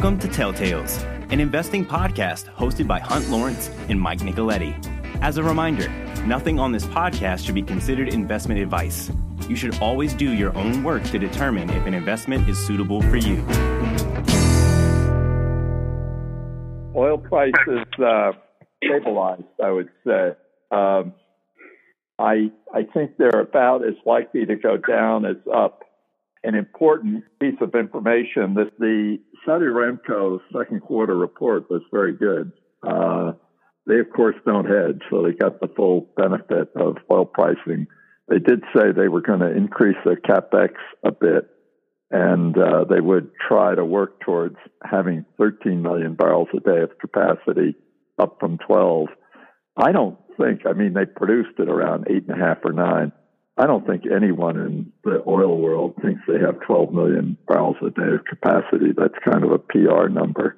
Welcome to Telltales, an investing podcast hosted by Hunt Lawrence and Mike Nicoletti. As a reminder, nothing on this podcast should be considered investment advice. You should always do your own work to determine if an investment is suitable for you. Oil prices uh, stabilized, I would say. Um, I I think they're about as likely to go down as up. An important piece of information that the Saudi Aramco second quarter report was very good. Uh, they of course don't hedge, so they got the full benefit of oil pricing. They did say they were going to increase their capex a bit, and uh, they would try to work towards having 13 million barrels a day of capacity, up from 12. I don't think. I mean, they produced it around eight and a half or nine. I don't think anyone in the oil world thinks they have 12 million barrels a day of capacity. That's kind of a PR number.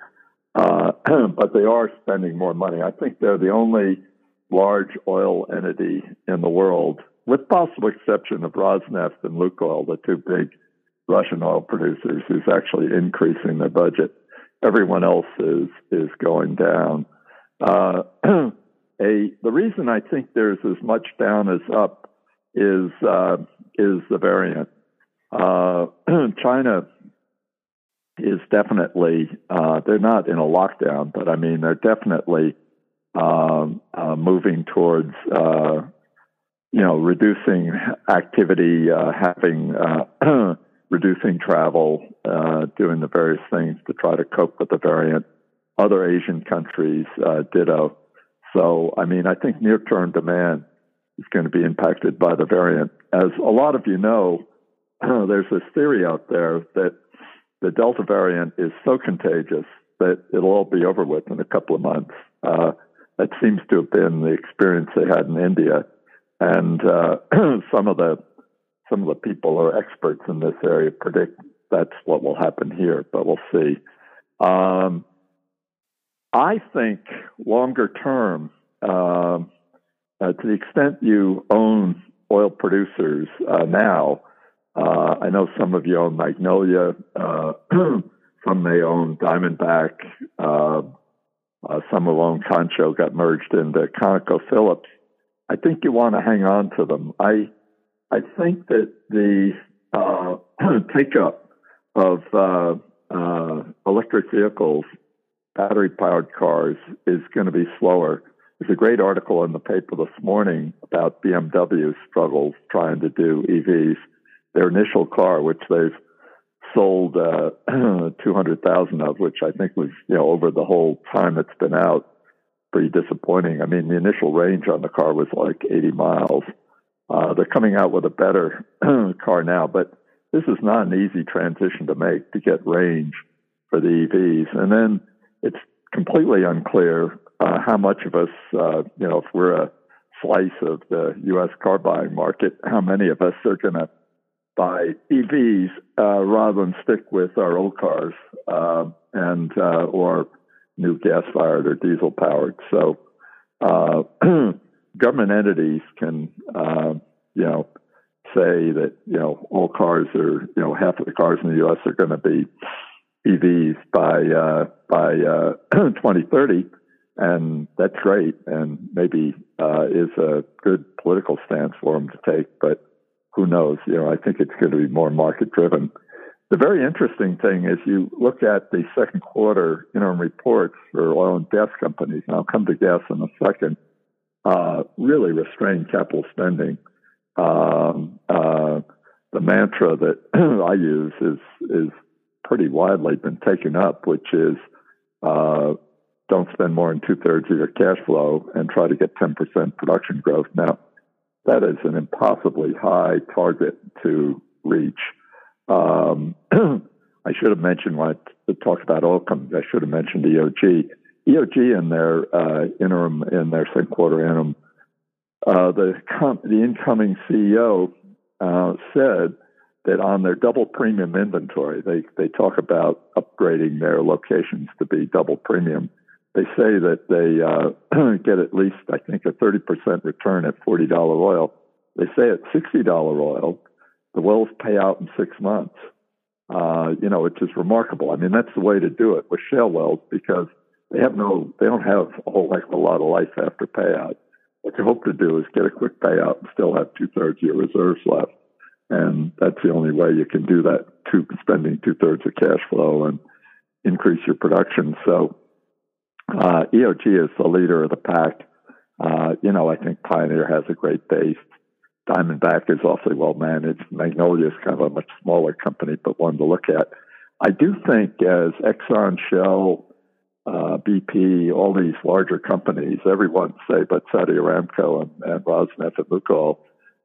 Uh, but they are spending more money. I think they're the only large oil entity in the world, with possible exception of Rosneft and Lukoil, the two big Russian oil producers, who's actually increasing their budget. Everyone else is is going down. Uh, a the reason I think there's as much down as up is uh, is the variant. Uh, China is definitely uh, they're not in a lockdown, but I mean they're definitely um, uh, moving towards uh, you know reducing activity, uh, having reducing travel, doing the various things to try to cope with the variant. Other Asian countries ditto. So, I mean, I think near term demand is going to be impacted by the variant. As a lot of you know, there's this theory out there that the Delta variant is so contagious that it'll all be over with in a couple of months. Uh, that seems to have been the experience they had in India, and uh, some of the some of the people who are experts in this area predict that's what will happen here, but we'll see. Um, I think longer term, uh, to the extent you own oil producers uh, now, uh, I know some of you own Magnolia, uh, some may own Diamondback, uh, some of own Concho got merged into ConocoPhillips. I think you want to hang on to them. I I think that the take up of electric vehicles battery powered cars is going to be slower. There's a great article in the paper this morning about BMW's struggles trying to do EVs. Their initial car, which they've sold uh, 200,000 of, which I think was, you know, over the whole time it's been out, pretty disappointing. I mean, the initial range on the car was like 80 miles. Uh, they're coming out with a better car now, but this is not an easy transition to make to get range for the EVs. And then it's completely unclear uh, how much of us, uh, you know, if we're a slice of the U.S. car buying market, how many of us are going to buy EVs uh, rather than stick with our old cars uh, and uh, or new gas fired or diesel powered. So uh, government entities can, you know, say that you know all cars are, you know, half of the cars in the U.S. are going to be EVs by uh, by uh, 2030, and that's great, and maybe uh, is a good political stance for them to take. But who knows? You know, I think it's going to be more market driven. The very interesting thing is you look at the second quarter interim reports for oil and gas companies, and I'll come to gas in a second. Uh, really restrained capital spending. Um, uh, the mantra that I use is is pretty widely been taken up, which is uh, don't spend more than two thirds of your cash flow and try to get 10% production growth. Now, that is an impossibly high target to reach. Um, I should have mentioned when I talked about Oilcom, I should have mentioned EOG. EOG in their uh, interim, in their second quarter interim, uh, the com- the incoming CEO uh, said that on their double premium inventory, they, they talk about upgrading their locations to be double premium. They say that they uh, get at least, I think, a 30% return at $40 oil. They say at $60 oil, the wells pay out in six months. Uh, you know, which is remarkable. I mean, that's the way to do it with shale wells because they have no, they don't have a whole heck of a lot of life after payout. What you hope to do is get a quick payout and still have two thirds of your reserves left. And that's the only way you can do that, to spending two thirds of cash flow and increase your production. So uh, EOG is the leader of the pack. Uh, you know, I think Pioneer has a great base. Diamondback is awfully well managed. Magnolia is kind of a much smaller company, but one to look at. I do think as Exxon, Shell, uh, BP, all these larger companies, everyone say, but Saudi Aramco and, and Rosneft and Lukoil,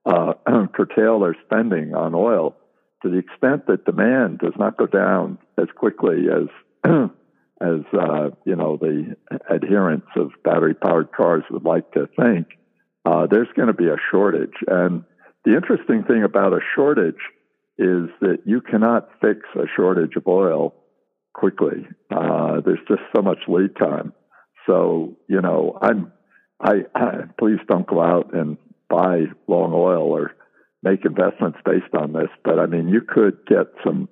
uh, curtail their spending on oil to the extent that demand does not go down as quickly as as uh, you know the adherents of battery powered cars would like to think. Uh, there's going to be a shortage, and the interesting thing about a shortage is that you cannot fix a shortage of oil quickly. Uh, there's just so much lead time. So you know, I'm I, I please don't go out and buy long oil or make investments based on this. But I mean, you could get some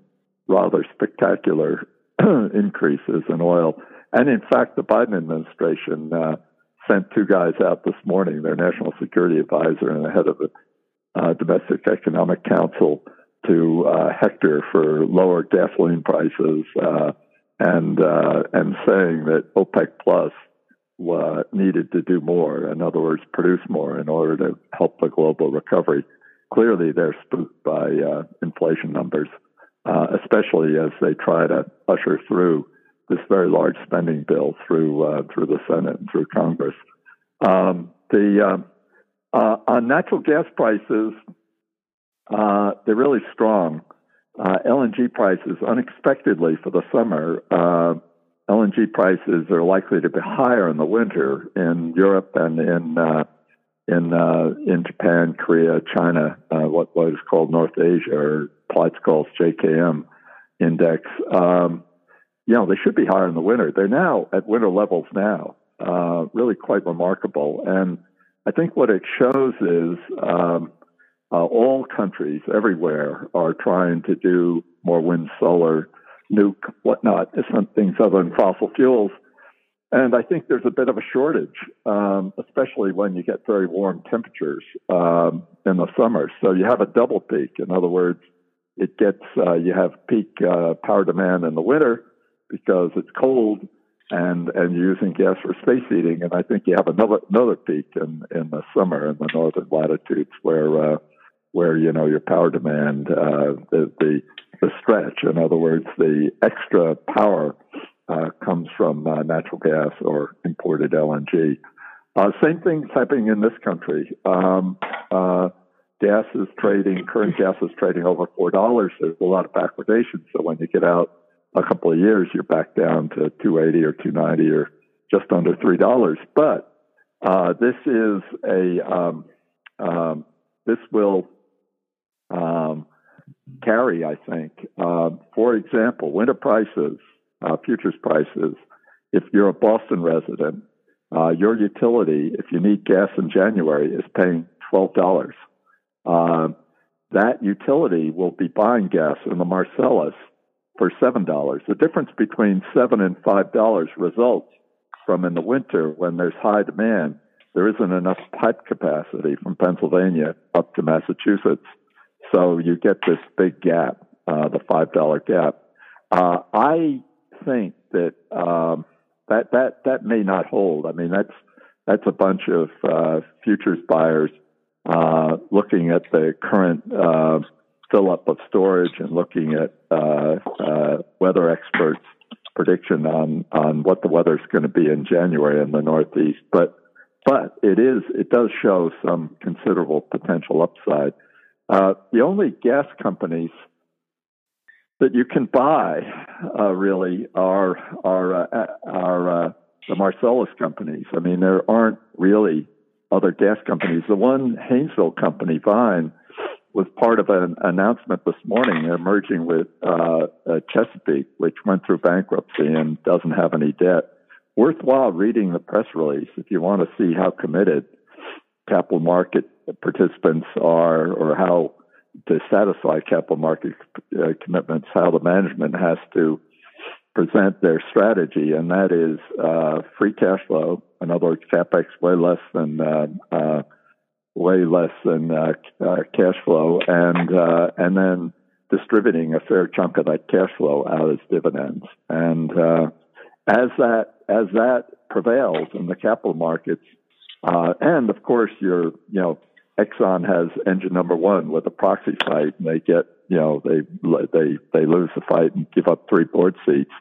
rather spectacular increases in oil. And in fact, the Biden administration uh, sent two guys out this morning, their national security advisor and the head of the uh, Domestic Economic Council, to uh, hector for lower gasoline prices uh, and uh, and saying that OPEC Plus uh, needed to do more. In other words, produce more in order to help the global recovery. Clearly, they're spooked by uh, inflation numbers, uh, especially as they try to usher through this very large spending bill through uh, through the Senate and through Congress. Um, the uh, uh, on natural gas prices, they're really strong. LNG prices unexpectedly for the summer LNG prices are likely to be higher in the winter in Europe and in uh, in uh, in Japan, Korea, China, uh, what is called North Asia or Plattsgulf's JKM index. Um, you know, they should be higher in the winter. They're now at winter levels now, uh, really quite remarkable. And I think what it shows is um, uh, all countries everywhere are trying to do more wind, solar, nuke, whatnot, some things other than fossil fuels. And I think there's a bit of a shortage, um, especially when you get very warm temperatures um, in the summer. So you have a double peak. In other words, it gets uh, you have peak uh, power demand in the winter because it's cold and and using gas for space heating. And I think you have another another peak in in the summer in the northern latitudes where uh, where you know your power demand uh, the the the stretch. In other words, the extra power uh, comes from uh, natural gas or imported LNG. Uh, same thing's happening in this country. Um, uh, gas is trading, current gas is trading over four dollars. There's a lot of backwardation. So when you get out a couple of years, you're back down to two eighty or two ninety or just under three dollars. But uh, this is a um, um, this will um, carry, I think. Uh, for example, winter prices, uh, futures prices, if you're a Boston resident, uh, your utility, if you need gas in January, is paying $12. Uh, that utility will be buying gas in the Marcellus for $7. The difference between 7 and $5 results from in the winter when there's high demand, there isn't enough pipe capacity from Pennsylvania up to Massachusetts so you get this big gap, uh, the five dollar gap. Uh, I think that um, that that that may not hold. I mean, that's that's a bunch of uh, futures buyers uh, looking at the current uh, fill up of storage and looking at uh, uh, weather experts' prediction on on what the weather is going to be in January in the Northeast. But but it is it does show some considerable potential upside. Uh, the only gas companies that you can buy uh, really are are uh, are uh, the Marcellus companies. I mean, there aren't really other gas companies. The one Haynesville company, Vine, was part of an announcement this morning. They're merging with uh, uh, Chesapeake, which went through bankruptcy and doesn't have any debt. Worthwhile reading the press release if you want to see how committed capital market participants are or how to satisfy capital market uh, commitments, how the management has to present their strategy, and that is uh, free cash flow. In other words, capex way less than uh, uh, way less than uh, uh, cash flow, and uh, and then distributing a fair chunk of that cash flow out as dividends. And as that as that prevails in the capital markets, and of course, your you know Exxon has engine number one with a proxy fight, and they get you know they they they lose the fight and give up three board seats.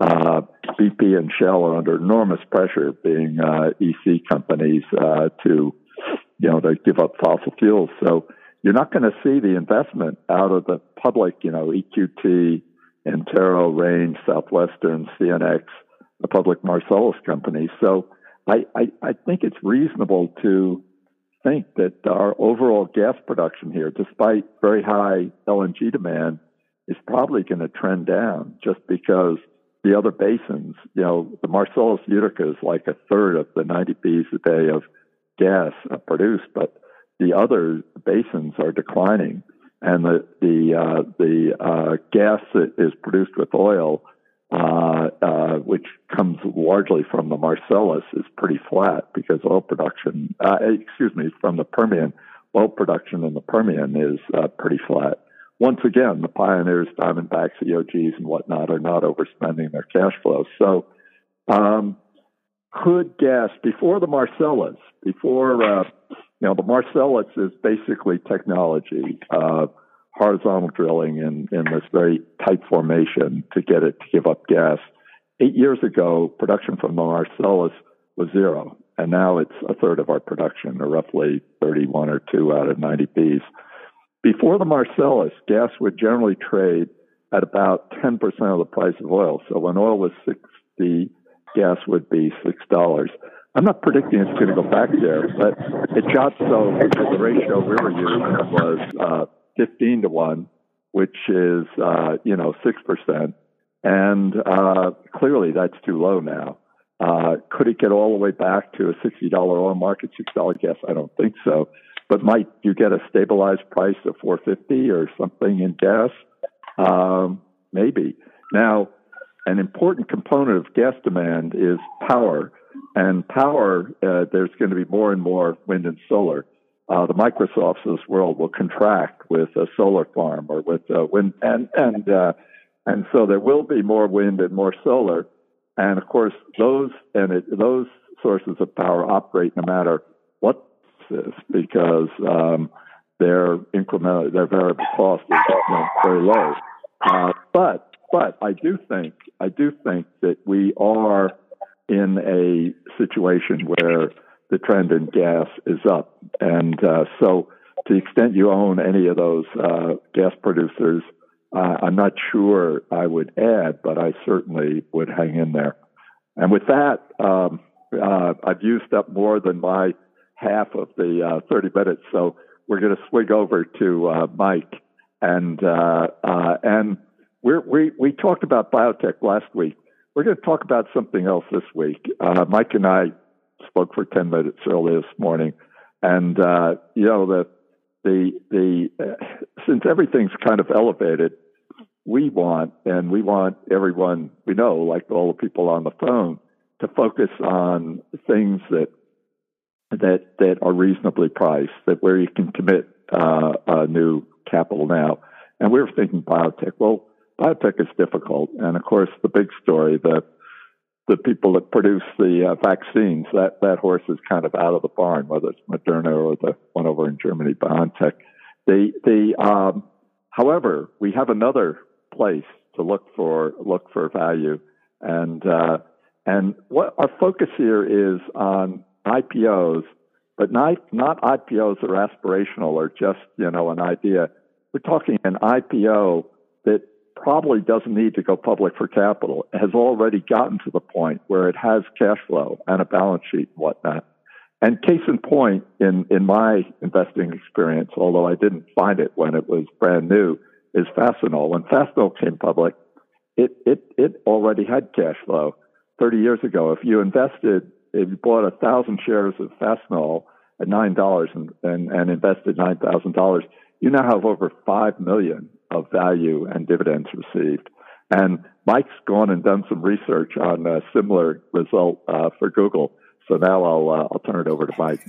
Uh, BP and Shell are under enormous pressure, being uh, EC companies, uh, to you know to give up fossil fuels. So you're not going to see the investment out of the public, you know, EQT, Antero, Range, Southwestern, CNX, the public Marcellus companies. So I, I, I think it's reasonable to think that our overall gas production here, despite very high LNG demand, is probably going to trend down just because the other basins, you know, the Marcellus Utica is like a third of the 90 Bs a day of gas produced, but the other basins are declining, and the the uh, the uh, gas that is produced with oil, uh, uh, which comes largely from the Marcellus, is pretty flat because oil production, uh, excuse me, from the Permian, oil production in the Permian is uh, pretty flat once again, the pioneers, Diamondbacks, EOGs, and whatnot are not overspending their cash flow. So, um, could gas before the Marcellus, before uh, you know, the Marcellus is basically technology, uh, horizontal drilling in in this very tight formation to get it to give up gas. Eight years ago, production from the Marcellus was zero, and now it's a third of our production, or roughly 31 or two out of 90 Bs. Before the Marcellus, gas would generally trade at about 10% of the price of oil. So when oil was 60, gas would be $6. I'm not predicting it's going to go back there, but it got so the ratio we were using was uh, 15 to 1, which is, uh, you know, 6%. And uh, clearly that's too low now. Uh, could it get all the way back to a $60 oil market, $6 gas? I don't think so. But might you get a stabilized price of 450 or something in gas? Um, maybe. Now, an important component of gas demand is power, and power. Uh, there's going to be more and more wind and solar. Uh, the Microsofts of this world will contract with a solar farm or with uh, wind, and and uh, and so there will be more wind and more solar, and of course those and it, those sources of power operate no matter what because um, their incremental, their variable cost is you know, very low. Uh, but but I do think I do think that we are in a situation where the trend in gas is up, and uh, so to the extent you own any of those uh, gas producers, uh, I'm not sure I would add, but I certainly would hang in there. And with that, um, uh, I've used up more than my half of the uh, 30 minutes. So we're going to swing over to uh, Mike, and and we we talked about biotech last week. We're going to talk about something else this week. Mike and I spoke for 10 minutes early this morning, and uh, you know the the the since everything's kind of elevated, we want and we want everyone we know, like all the people on the phone, to focus on things that that that are reasonably priced, that where you can commit uh, uh, new capital now. And we were thinking biotech. Well, biotech is difficult, and of course, the big story, the the people that produce the uh, vaccines, that that horse is kind of out of the barn, whether it's Moderna or the one over in Germany, BioNTech. The the um, however, we have another place to look for look for value, and uh, and what our focus here is on IPOs, but not, not IPOs that are aspirational or just, you know, an idea. We're talking an IPO that probably doesn't need to go public for capital, has already gotten to the point where it has cash flow and a balance sheet and whatnot. And case in point, in, in my investing experience, although I didn't find it when it was brand new, is Fastenal. When Fastenal came public, it, it, it already had cash flow 30 years ago. If you invested if you bought a thousand shares of Fastenal at nine dollars and, and, and invested nine thousand dollars, you now have over five million of value and dividends received. And Mike's gone and done some research on a similar result uh, for Google. So now I'll uh, I'll turn it over to Mike.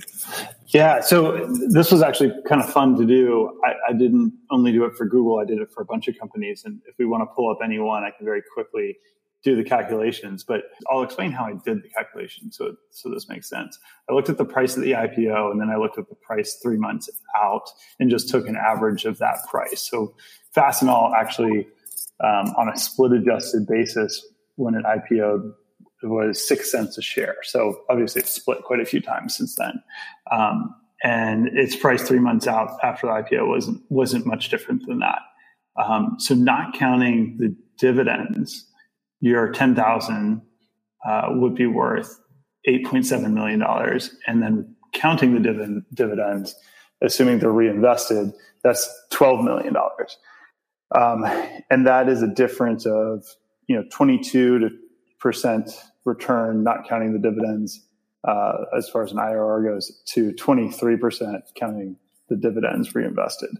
Yeah, so this was actually kind of fun to do. I, I, didn't only do it for Google; I did it for a bunch of companies. And if we want to pull up any one, I can very quickly do the calculations. But I'll explain how I did the calculation, so so this makes sense. I looked at the price of the IPO, and then I looked at the price three months out, and just took an average of that price. So Fastenal actually, um, on a split adjusted basis, when it IPO'd, was six cents a share. So obviously it's split quite a few times since then. Um, and its price three months out after the IPO wasn't wasn't much different than that. Um, so not counting the dividends, your ten thousand uh, would be worth eight point seven million dollars, and then counting the dividend, dividends, assuming they're reinvested, that's twelve million dollars. Um, and that is a difference of you know twenty two to percent return, not counting the dividends, uh, as far as an IRR goes, to 23% counting the dividends reinvested.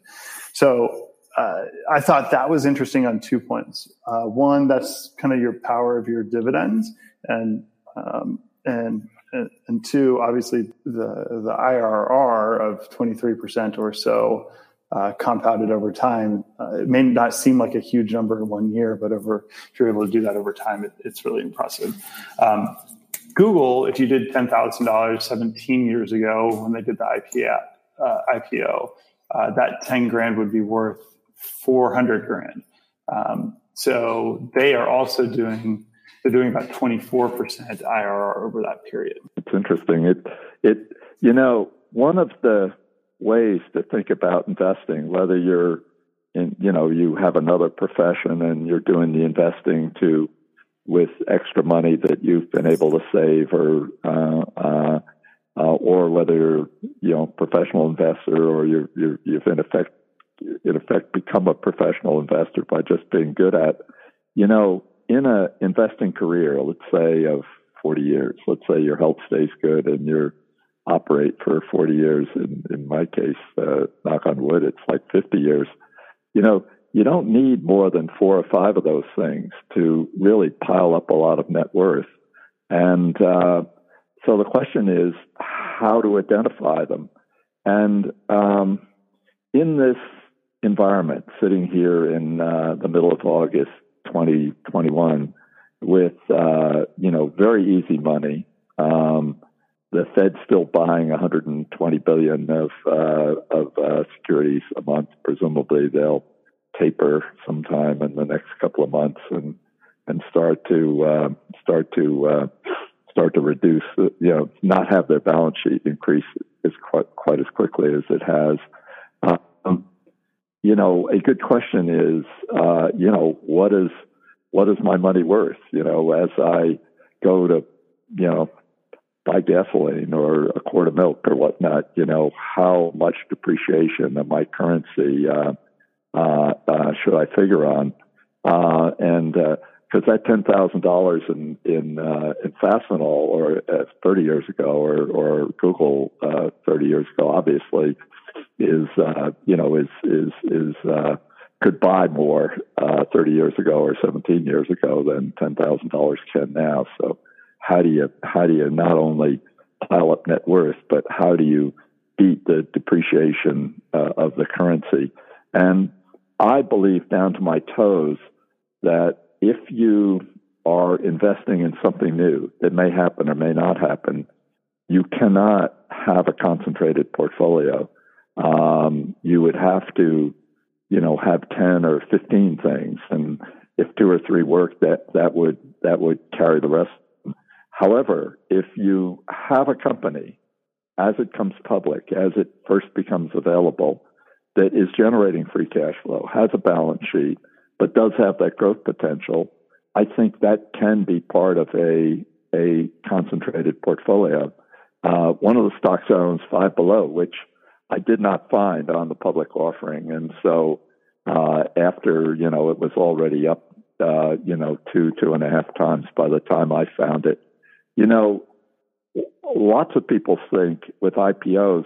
So uh, I thought that was interesting on two points. Uh, one, that's kind of your power of your dividends, and um, and and two, obviously the the IRR of 23% or so uh, compounded over time. Uh, it may not seem like a huge number in one year, but over if you're able to do that over time, it, it's really impressive. Um, Google, if you did ten thousand dollars 17 years ago when they did the IPO, uh, IPO uh, that 10 grand would be worth 400 grand. Um, so they are also doing they're doing about 24% IRR over that period. It's interesting. It it you know one of the ways to think about investing, whether you're in, you know, you have another profession and you're doing the investing to with extra money that you've been able to save or, uh, uh, uh, or whether you're, you know, professional investor or you're, you're, you've in effect, in effect become a professional investor by just being good at, you know, in a investing career, let's say of 40 years, let's say your health stays good and you're operate for 40 years. In, in my case, uh, knock on wood, it's like 50 years. You know, you don't need more than four or five of those things to really pile up a lot of net worth. And uh, so the question is how to identify them. And um, in this environment, sitting here in uh, the middle of August 2021, with uh, you know very easy money, um, the Fed's still buying 120 billion of uh, of uh, securities a month. Presumably, they'll taper sometime in the next couple of months and and start to uh, start to uh, start to reduce. You know, not have their balance sheet increase as quite quite as quickly as it has. You know, a good question is, uh, you know, what is what is my money worth? You know, as I go to you know buy gasoline or a quart of milk or whatnot, you know, how much depreciation of my currency uh, uh, uh, should I figure on? Uh, and because uh, that ten thousand dollars in in uh, in Fastenal or uh, thirty years ago or or Google uh, thirty years ago, obviously, is uh, you know is is is uh, could buy more uh, 30 years ago or 17 years ago than $10,000 can now. So how do you how do you not only pile up net worth, but how do you beat the depreciation uh, of the currency? And I believe down to my toes that if you are investing in something new that may happen or may not happen, you cannot have a concentrated portfolio. Um, you would have to, you know, have ten or fifteen things, and if two or three work, that that would that would carry the rest However, if you have a company as it comes public, as it first becomes available, that is generating free cash flow, has a balance sheet, but does have that growth potential, I think that can be part of a a concentrated portfolio. Uh, one of the stocks I own is Five Below, which I did not find on the public offering, and so uh, after you know it was already up, uh, you know two two and a half times by the time I found it. You know, lots of people think with IPOs,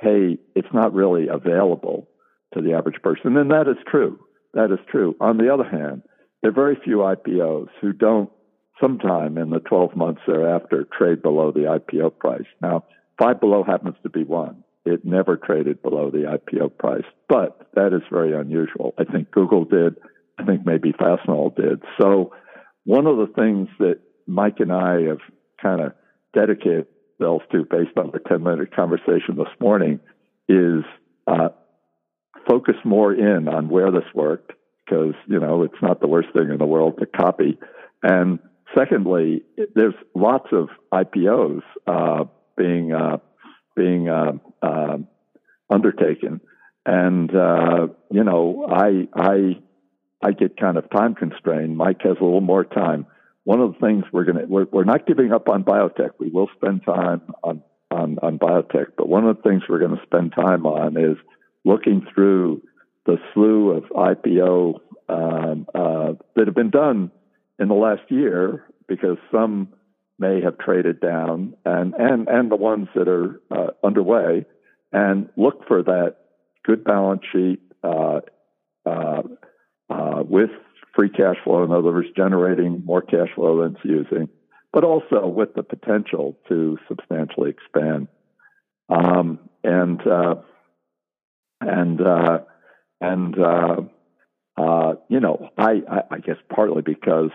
hey, it's not really available to the average person. And that is true. That is true. On the other hand, there are very few IPOs who don't sometime in the 12 months thereafter trade below the IPO price. Now, Five Below happens to be one. It never traded below the IPO price, but that is very unusual. I think Google did. I think maybe Fastenal did. So, one of the things that Mike and I have kind of dedicated ourselves to based on the 10 minute conversation this morning is uh, focus more in on where this worked because, you know, it's not the worst thing in the world to copy. And secondly, there's lots of IPOs uh, being uh, being uh, uh, undertaken, and uh, you know, I I I get kind of time constrained. Mike has a little more time. One of the things we're gonna we're, we're not giving up on biotech. We will spend time on on, on biotech, but one of the things we're going to spend time on is looking through the slew of IPO um, uh, that have been done in the last year, because some may have traded down, and and and the ones that are uh, underway, and look for that good balance sheet uh, uh, uh with free cash flow. In other words, generating more cash flow than it's using, but also with the potential to substantially expand. Um, and uh, and uh, and you know, I, I, I guess partly because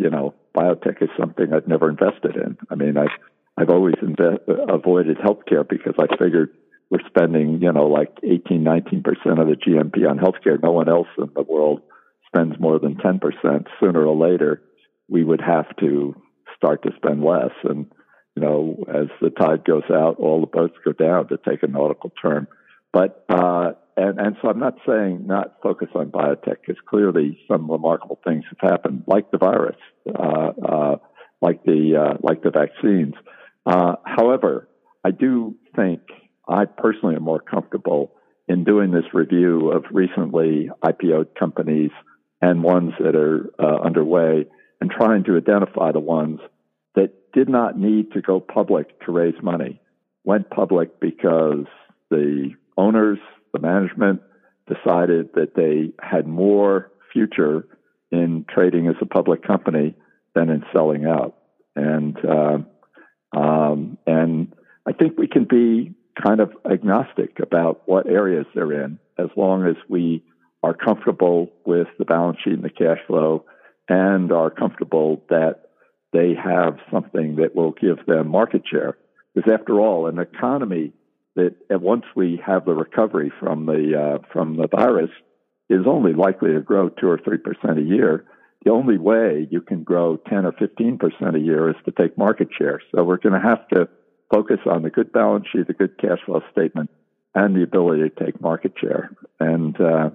you know biotech is something I've never invested in. I mean, I've I've always inve- avoided healthcare because I figured we're spending you know like 18, 19 percent of the GNP on healthcare. No one else in the world spends more than 10 percent. Sooner or later, we would have to start to spend less and you know, as the tide goes out, all the boats go down to take a nautical term. But uh, and and so I'm not saying not focus on biotech because clearly some remarkable things have happened, like the virus, uh, uh, like the uh, like the vaccines. Uh, however, I do think I personally am more comfortable in doing this review of recently IPO companies and ones that are uh, underway, and trying to identify the ones that did not need to go public to raise money, went public because the owners, the management decided that they had more future in trading as a public company than in selling out. And uh, um, and I think we can be kind of agnostic about what areas they're in, as long as we are comfortable with the balance sheet and the cash flow, and are comfortable that they have something that will give them market share. Because after all, an economy that once we have the recovery from the uh, from the virus is only likely to grow two or three percent a year. The only way you can grow ten or fifteen percent a year is to take market share. So we're going to have to focus on the good balance sheet, the good cash flow statement, and the ability to take market share. And uh,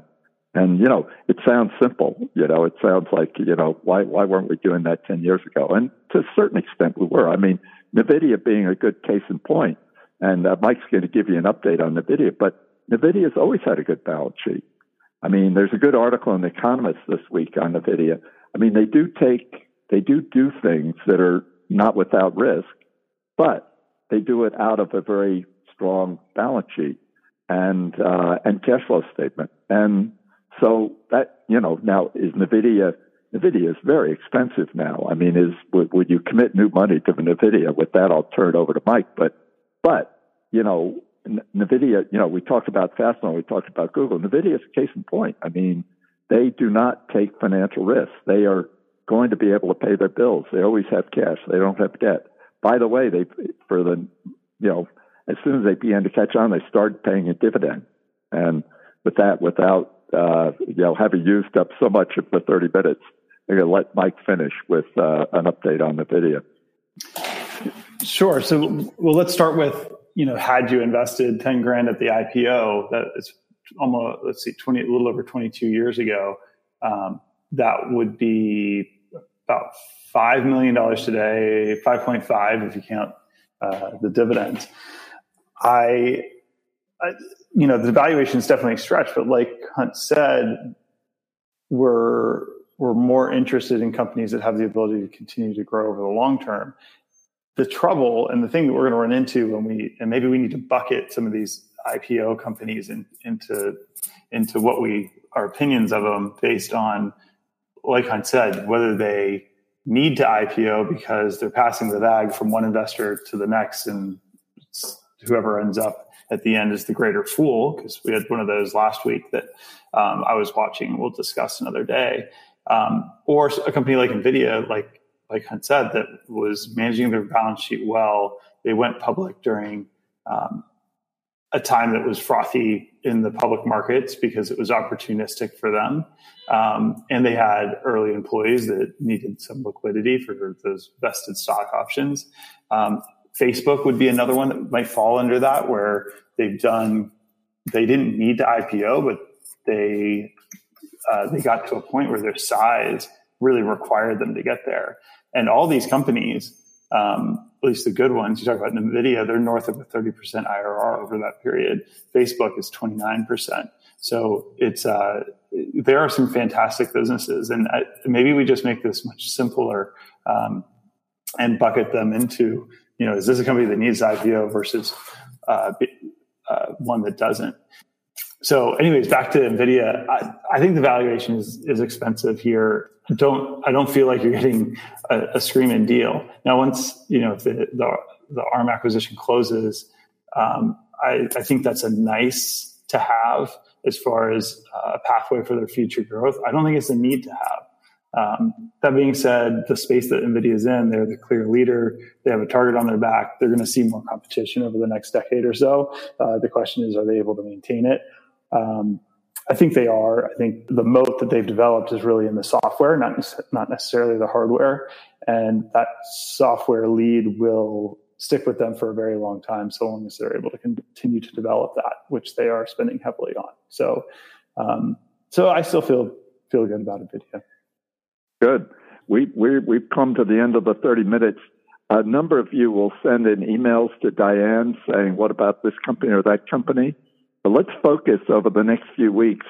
and you know, it sounds simple. You know, it sounds like you know why why weren't we doing that ten years ago? And to a certain extent, we were. I mean, Nvidia being a good case in point and uh, Mike's going to give you an update on NVIDIA, but NVIDIA's always had a good balance sheet. I mean, there's a good article in The Economist this week on NVIDIA. I mean, they do take, they do do things that are not without risk, but they do it out of a very strong balance sheet and, uh, and cash flow statement. And so that, you know, now is NVIDIA, NVIDIA is very expensive now. I mean, is, would, would you commit new money to NVIDIA? With that, I'll turn it over to Mike, but but, you know, NVIDIA, you know, we talked about Fastenal, we talked about Google. NVIDIA is a case in point. I mean, they do not take financial risks. They are going to be able to pay their bills. They always have cash. They don't have debt. By the way, they, for the, you know, as soon as they began to catch on, they started paying a dividend. And with that, without, uh, you know, having used up so much of the 30 minutes, I'm going to let Mike finish with uh, an update on NVIDIA. Sure. So, well, let's start with you know, had you invested ten grand at the IPO, that is almost let's see, twenty, a little over twenty two years ago. Um, that would be about five million dollars today, five point five if you count uh, the dividends. I, I, you know, the valuation is definitely stretched, but like Hunt said, we're we're more interested in companies that have the ability to continue to grow over the long term the trouble and the thing that we're going to run into when we and maybe we need to bucket some of these IPO companies in, into into what we our opinions of them based on, like Hunt said, whether they need to IPO because they're passing the bag from one investor to the next, and whoever ends up at the end is the greater fool. Because we had one of those last week that um, I was watching. We'll discuss another day. Um, or a company like Nvidia, like like Hunt said, that was managing their balance sheet well. They went public during um, a time that was frothy in the public markets because it was opportunistic for them. Um, and they had early employees that needed some liquidity for those vested stock options. Um, Facebook would be another one that might fall under that, where they've done, they didn't need to IPO, but they uh, they got to a point where their size really required them to get there. And all these companies, um, at least the good ones, you talk about NVIDIA, they're north of a 30% IRR over that period. Facebook is 29%. So it's, uh, there are some fantastic businesses and I, maybe we just make this much simpler, um, and bucket them into, you know, is this a company that needs IPO versus, uh, uh, one that doesn't? So, anyways, back to Nvidia. I, I, think the valuation is is expensive here. I don't I don't feel like you're getting a, a screaming deal. Now, once you know if the the, the ARM acquisition closes, um, I, I think that's a nice to have as far as a pathway for their future growth. I don't think it's a need to have. Um, that being said, the space that NVIDIA is in, they're the clear leader. They have a target on their back. They're going to see more competition over the next decade or so. Uh, the question is, are they able to maintain it? Um, I think they are. I think the moat that they've developed is really in the software, not not necessarily the hardware, and that software lead will stick with them for a very long time, so long as they're able to continue to develop that, which they are spending heavily on. So, um, so I still feel feel good about Nvidia. Good. We we we've come to the end of the thirty minutes. A number of you will send in emails to Diane saying, "What about this company or that company?" But let's focus over the next few weeks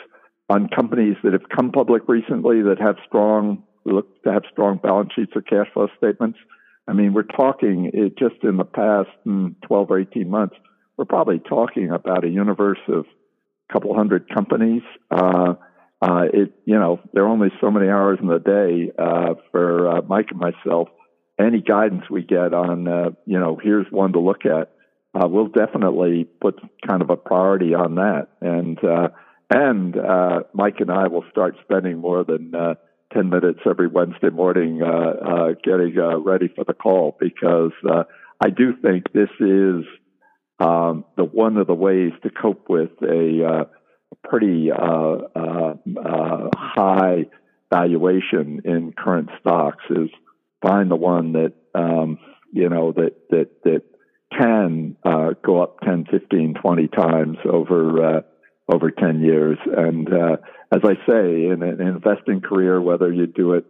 on companies that have come public recently that have strong look to have strong balance sheets or cash flow statements. I mean, we're talking it just in the past hmm, 12 or 18 months, we're probably talking about a universe of a couple hundred companies. Uh, uh, it, you know, there are only so many hours in the day uh, for uh, Mike and myself. Any guidance we get on, uh, you know, here's one to look at uh, we'll definitely put kind of a priority on that. And uh, and uh, Mike and I will start spending more than uh, ten minutes every Wednesday morning uh, uh, getting uh, ready for the call because uh, I do think this is um, the one of the ways to cope with a uh, pretty uh, uh, uh, high valuation in current stocks is find the one that um, you know that that that can uh, go up 10, 15, 20 times over uh, over 10 years. And uh, as I say, in an investing career, whether you do it,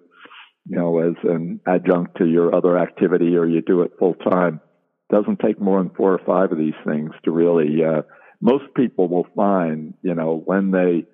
you know, as an adjunct to your other activity or you do it full time, doesn't take more than four or five of these things to really. Uh, most people will find, you know, when they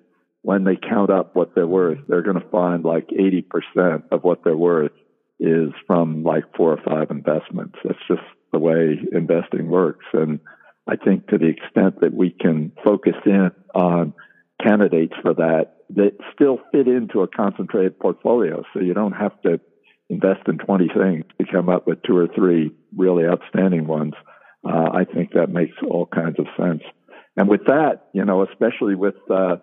when they count up what they're worth, they're going to find like 80% of what they're worth is from like four or five investments. That's just the way investing works. And I think to the extent that we can focus in on candidates for that that still fit into a concentrated portfolio, so you don't have to invest in 20 things to come up with two or three really outstanding ones. Uh, I think that makes all kinds of sense. And with that, you know, especially with uh,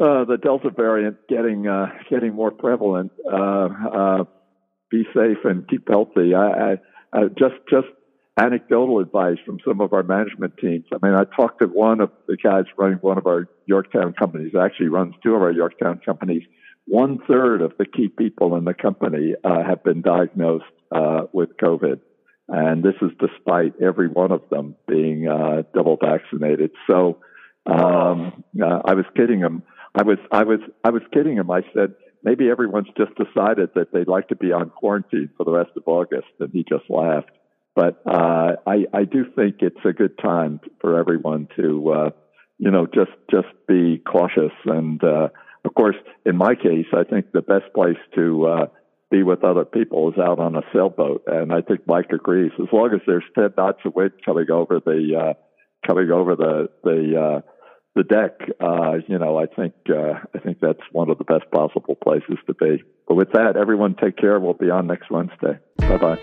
uh, the Delta variant getting uh, getting more prevalent, uh, uh, be safe and keep healthy. I, I uh, just just anecdotal advice from some of our management teams. I mean, I talked to one of the guys running one of our Yorktown companies. Actually, runs two of our Yorktown companies. One third of the key people in the company uh, have been diagnosed uh, with COVID, and this is despite every one of them being uh, double vaccinated. So, um, uh, I was kidding him. I was I was I was kidding him. I said maybe everyone's just decided that they'd like to be on quarantine for the rest of August, and he just laughed. But uh, I, I do think it's a good time for everyone to, uh, you know, just just be cautious. And uh, of course, in my case, I think the best place to uh, be with other people is out on a sailboat. And I think Mike agrees. As long as there's ten knots of wind coming over the uh, coming over the the uh, the deck, uh, you know, I think uh, I think that's one of the best possible places to be. But with that, everyone take care. We'll be on next Wednesday. Bye bye.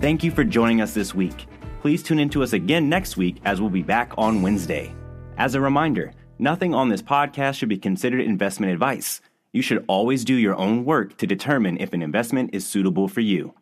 Thank you for joining us this week. Please tune in to us again next week as we'll be back on Wednesday. As a reminder, nothing on this podcast should be considered investment advice. You should always do your own work to determine if an investment is suitable for you.